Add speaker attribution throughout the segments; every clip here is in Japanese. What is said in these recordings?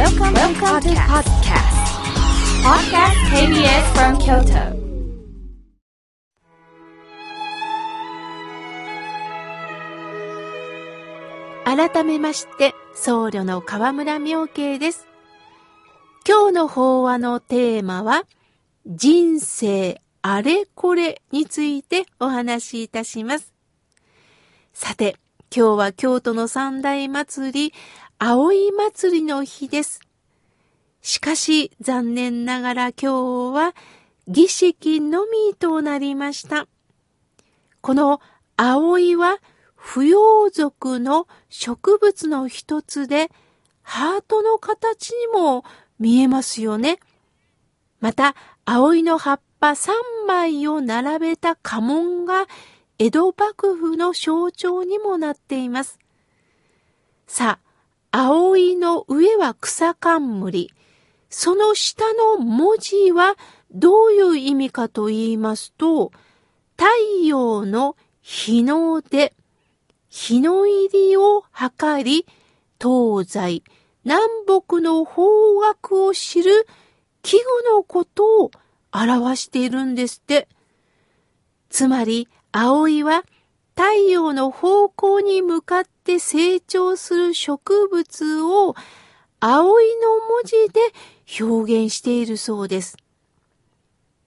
Speaker 1: Welcome, Welcome to podcast. Podcast KBS from Kyoto.
Speaker 2: 改めまして、僧侶の河村明慶です。今日の法話のテーマは、人生あれこれについてお話しいたします。さて、今日は京都の三大祭り、葵祭りの日です。しかし、残念ながら今日は儀式のみとなりました。この葵は、不要族の植物の一つで、ハートの形にも見えますよね。また、葵の葉っぱ3枚を並べた家紋が、江戸幕府の象徴にもなっています。さあ、葵の上は草冠。その下の文字はどういう意味かと言いますと、太陽の日の出、日の入りを測り、東西、南北の方角を知る器具のことを表しているんですって。つまり、葵は太陽の方向に向かって成長する植物を葵の文字で表現しているそうです。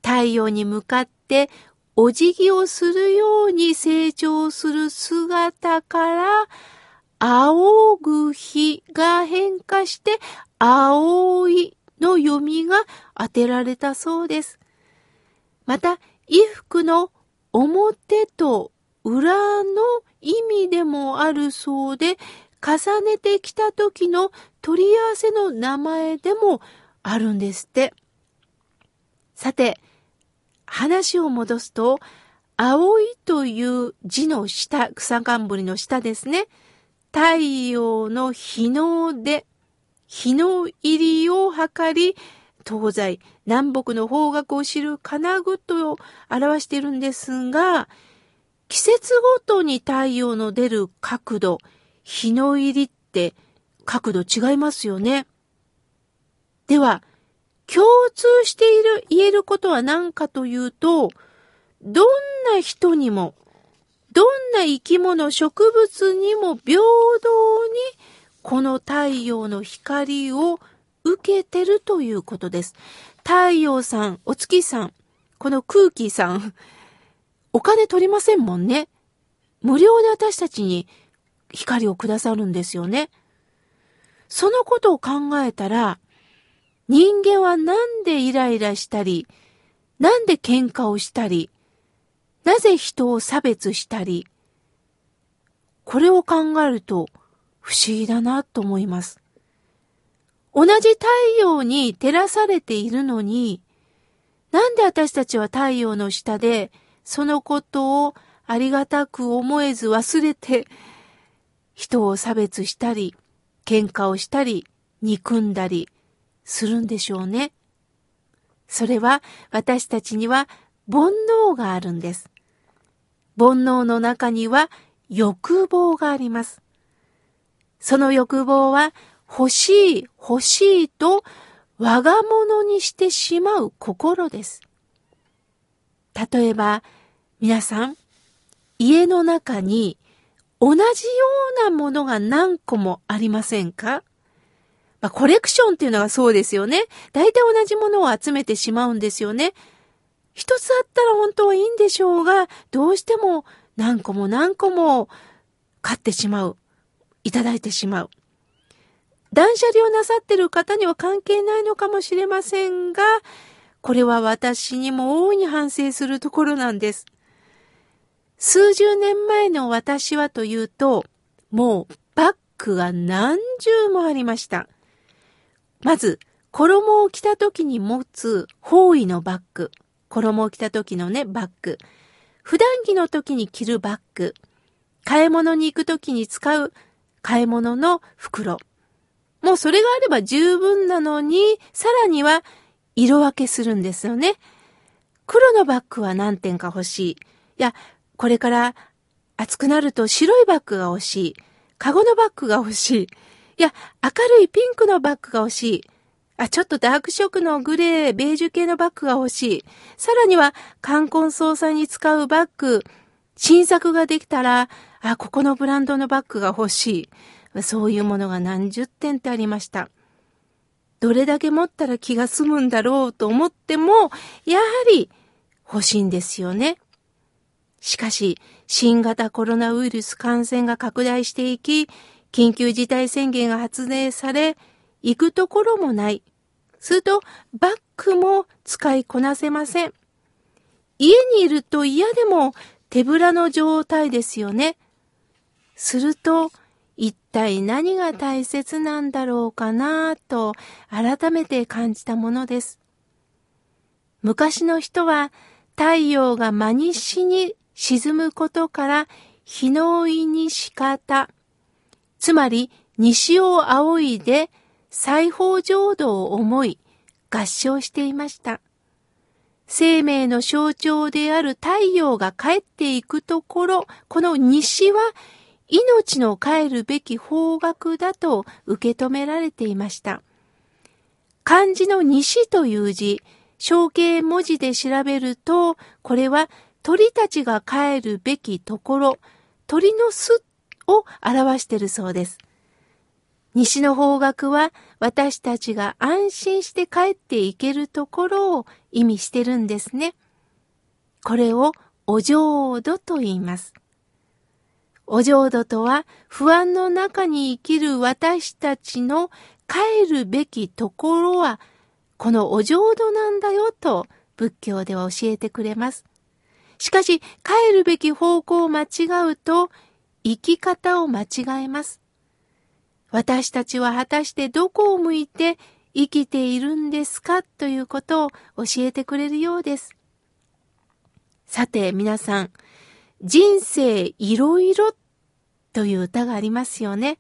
Speaker 2: 太陽に向かってお辞儀をするように成長する姿から、仰ぐ日が変化して、青いの読みが当てられたそうです。また、衣服の表と裏の意味でもあるそうで、重ねてきた時の取り合わせの名前でもあるんですって。さて、話を戻すと、青いという字の下、草冠の下ですね。太陽の日の出、日の入りを測り、東西、南北の方角を知る金具と表しているんですが、季節ごとに太陽の出る角度、日の入りって角度違いますよね。では、共通している言えることは何かというと、どんな人にも、どんな生き物、植物にも平等に、この太陽の光を受けてるということです。太陽さん、お月さん、この空気さん、お金取りませんもんね。無料で私たちに光をくださるんですよね。そのことを考えたら、人間はなんでイライラしたり、なんで喧嘩をしたり、なぜ人を差別したり、これを考えると不思議だなと思います。同じ太陽に照らされているのに、なんで私たちは太陽の下で、そのことをありがたく思えず忘れて、人を差別したり、喧嘩をしたり、憎んだりするんでしょうね。それは私たちには煩悩があるんです。煩悩の中には欲望があります。その欲望は欲しい欲しいと我が物にしてしまう心です。例えば皆さん家の中に同じようなものが何個もありませんか？まあ、コレクションっていうのがそうですよね。大体同じものを集めてしまうんですよね。一つあったら本当はいいんでしょうが、どうしても何個も何個も買ってしまう。いただいてしまう。断捨離をなさってる方には関係ないのかもしれませんが、これは私にも大いに反省するところなんです。数十年前の私はというと、もうバッグが何重もありました。まず、衣を着た時に持つ包囲のバッグ。衣を着た時のね、バッグ。普段着の時に着るバッグ。買い物に行く時に使う買い物の袋。もうそれがあれば十分なのに、さらには色分けするんですよね。黒のバッグは何点か欲しい。いや、これから暑くなると白いバッグが欲しい。カゴのバッグが欲しい。いや、明るいピンクのバッグが欲しい。あ、ちょっとダークショックのグレー、ベージュ系のバッグが欲しい。さらには、冠婚葬祭に使うバッグ、新作ができたら、あ、ここのブランドのバッグが欲しい。そういうものが何十点ってありました。どれだけ持ったら気が済むんだろうと思っても、やはり欲しいんですよね。しかし、新型コロナウイルス感染が拡大していき、緊急事態宣言が発令され、行くところもない。すると、バッグも使いこなせません。家にいると嫌でも手ぶらの状態ですよね。すると、一体何が大切なんだろうかなと改めて感じたものです。昔の人は太陽が真西に沈むことから日の入に仕方、つまり西を仰いで裁縫浄土を思い合唱していました。生命の象徴である太陽が帰っていくところ、この西は命の帰るべき方角だと受け止められていました。漢字の西という字、象形文字で調べると、これは鳥たちが帰るべきところ、鳥の巣を表しているそうです。西の方角は私たちが安心して帰っていけるところを意味してるんですね。これをお浄土と言います。お浄土とは不安の中に生きる私たちの帰るべきところはこのお浄土なんだよと仏教では教えてくれます。しかし帰るべき方向を間違うと生き方を間違えます。私たちは果たしてどこを向いて生きているんですかということを教えてくれるようです。さて皆さん、人生いろいろという歌がありますよね。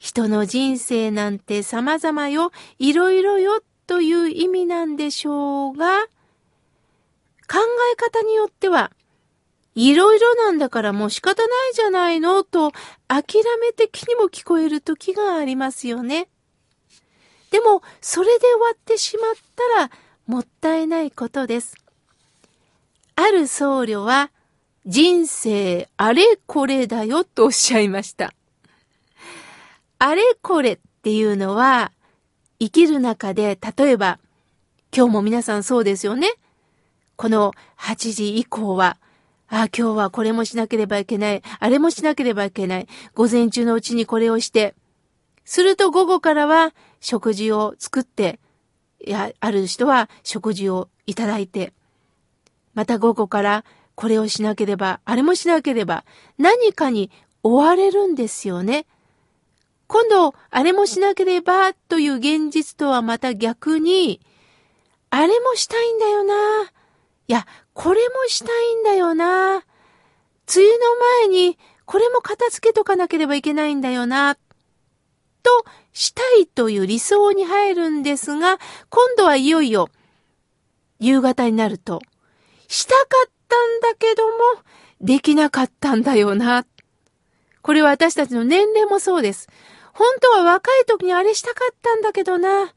Speaker 2: 人の人生なんて様々よ、いろいろよという意味なんでしょうが、考え方によっては、いろいろなんだからもう仕方ないじゃないのと諦め的にも聞こえる時がありますよね。でも、それで終わってしまったらもったいないことです。ある僧侶は、人生あれこれだよとおっしゃいました。あれこれっていうのは、生きる中で、例えば、今日も皆さんそうですよね。この8時以降は、ああ、今日はこれもしなければいけない。あれもしなければいけない。午前中のうちにこれをして。すると午後からは食事を作って、いや、ある人は食事をいただいて、また午後からこれをしなければ、あれもしなければ、何かに追われるんですよね。今度、あれもしなければという現実とはまた逆に、あれもしたいんだよな。いや、これもしたいんだよな。梅雨の前にこれも片付けとかなければいけないんだよな。としたいという理想に入るんですが、今度はいよいよ夕方になると、したかったんだけども、できなかったんだよな。これは私たちの年齢もそうです。本当は若い時にあれしたかったんだけどな。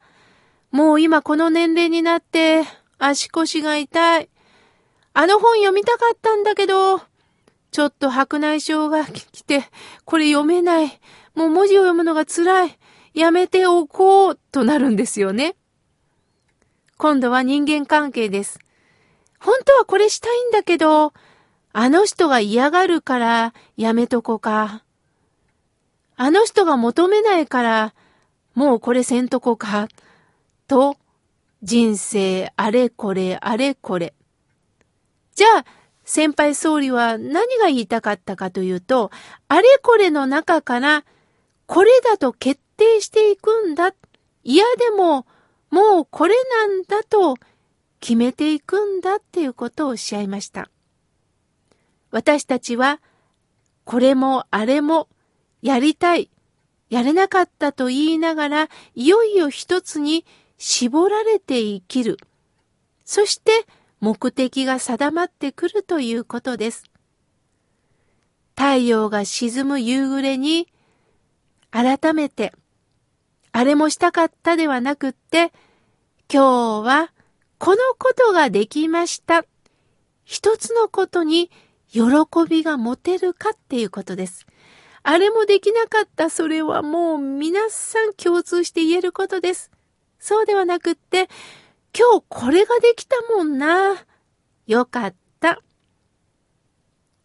Speaker 2: もう今この年齢になって足腰が痛い。あの本読みたかったんだけど、ちょっと白内障が来て、これ読めない。もう文字を読むのが辛い。やめておこうとなるんですよね。今度は人間関係です。本当はこれしたいんだけど、あの人が嫌がるからやめとこうか。あの人が求めないからもうこれせんとこうか。と、人生あれこれあれこれ。じゃあ、先輩総理は何が言いたかったかというと、あれこれの中から、これだと決定していくんだ。いやでも、もうこれなんだと決めていくんだっていうことをおっしゃいました。私たちは、これもあれもやりたい、やれなかったと言いながら、いよいよ一つに絞られて生きる。そして目的が定まってくるということです。太陽が沈む夕暮れに改めてあれもしたかったではなくって、今日はこのことができました。一つのことに喜びが持てるかっていうことです。あれもできなかった、それはもう皆さん共通して言えることです。そうではなくって、今日これができたもんな。よかった。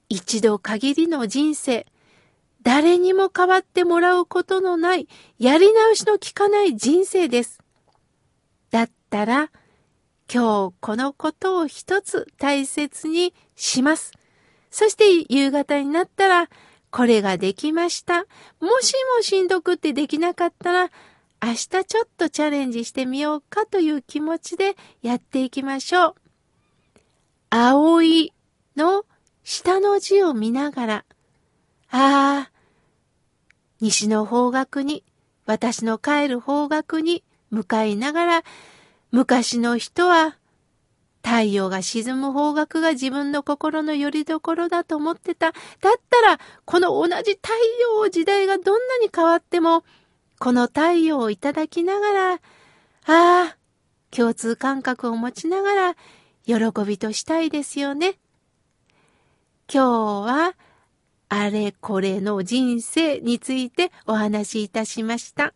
Speaker 2: 一度限りの人生、誰にも変わってもらうことのない、やり直しの効かない人生です。だったら、今日このことを一つ大切にします。そして夕方になったら、これができました。もしもしんどくってできなかったら、明日ちょっとチャレンジしてみようかという気持ちでやっていきましょう。葵の下の字を見ながら、ああ、西の方角に、私の帰る方角に向かいながら、昔の人は太陽が沈む方角が自分の心の拠り所だと思ってた。だったら、この同じ太陽時代がどんなに変わっても、この太陽をいただきながら、ああ、共通感覚を持ちながら、喜びとしたいですよね。今日は、あれこれの人生についてお話しいたしました。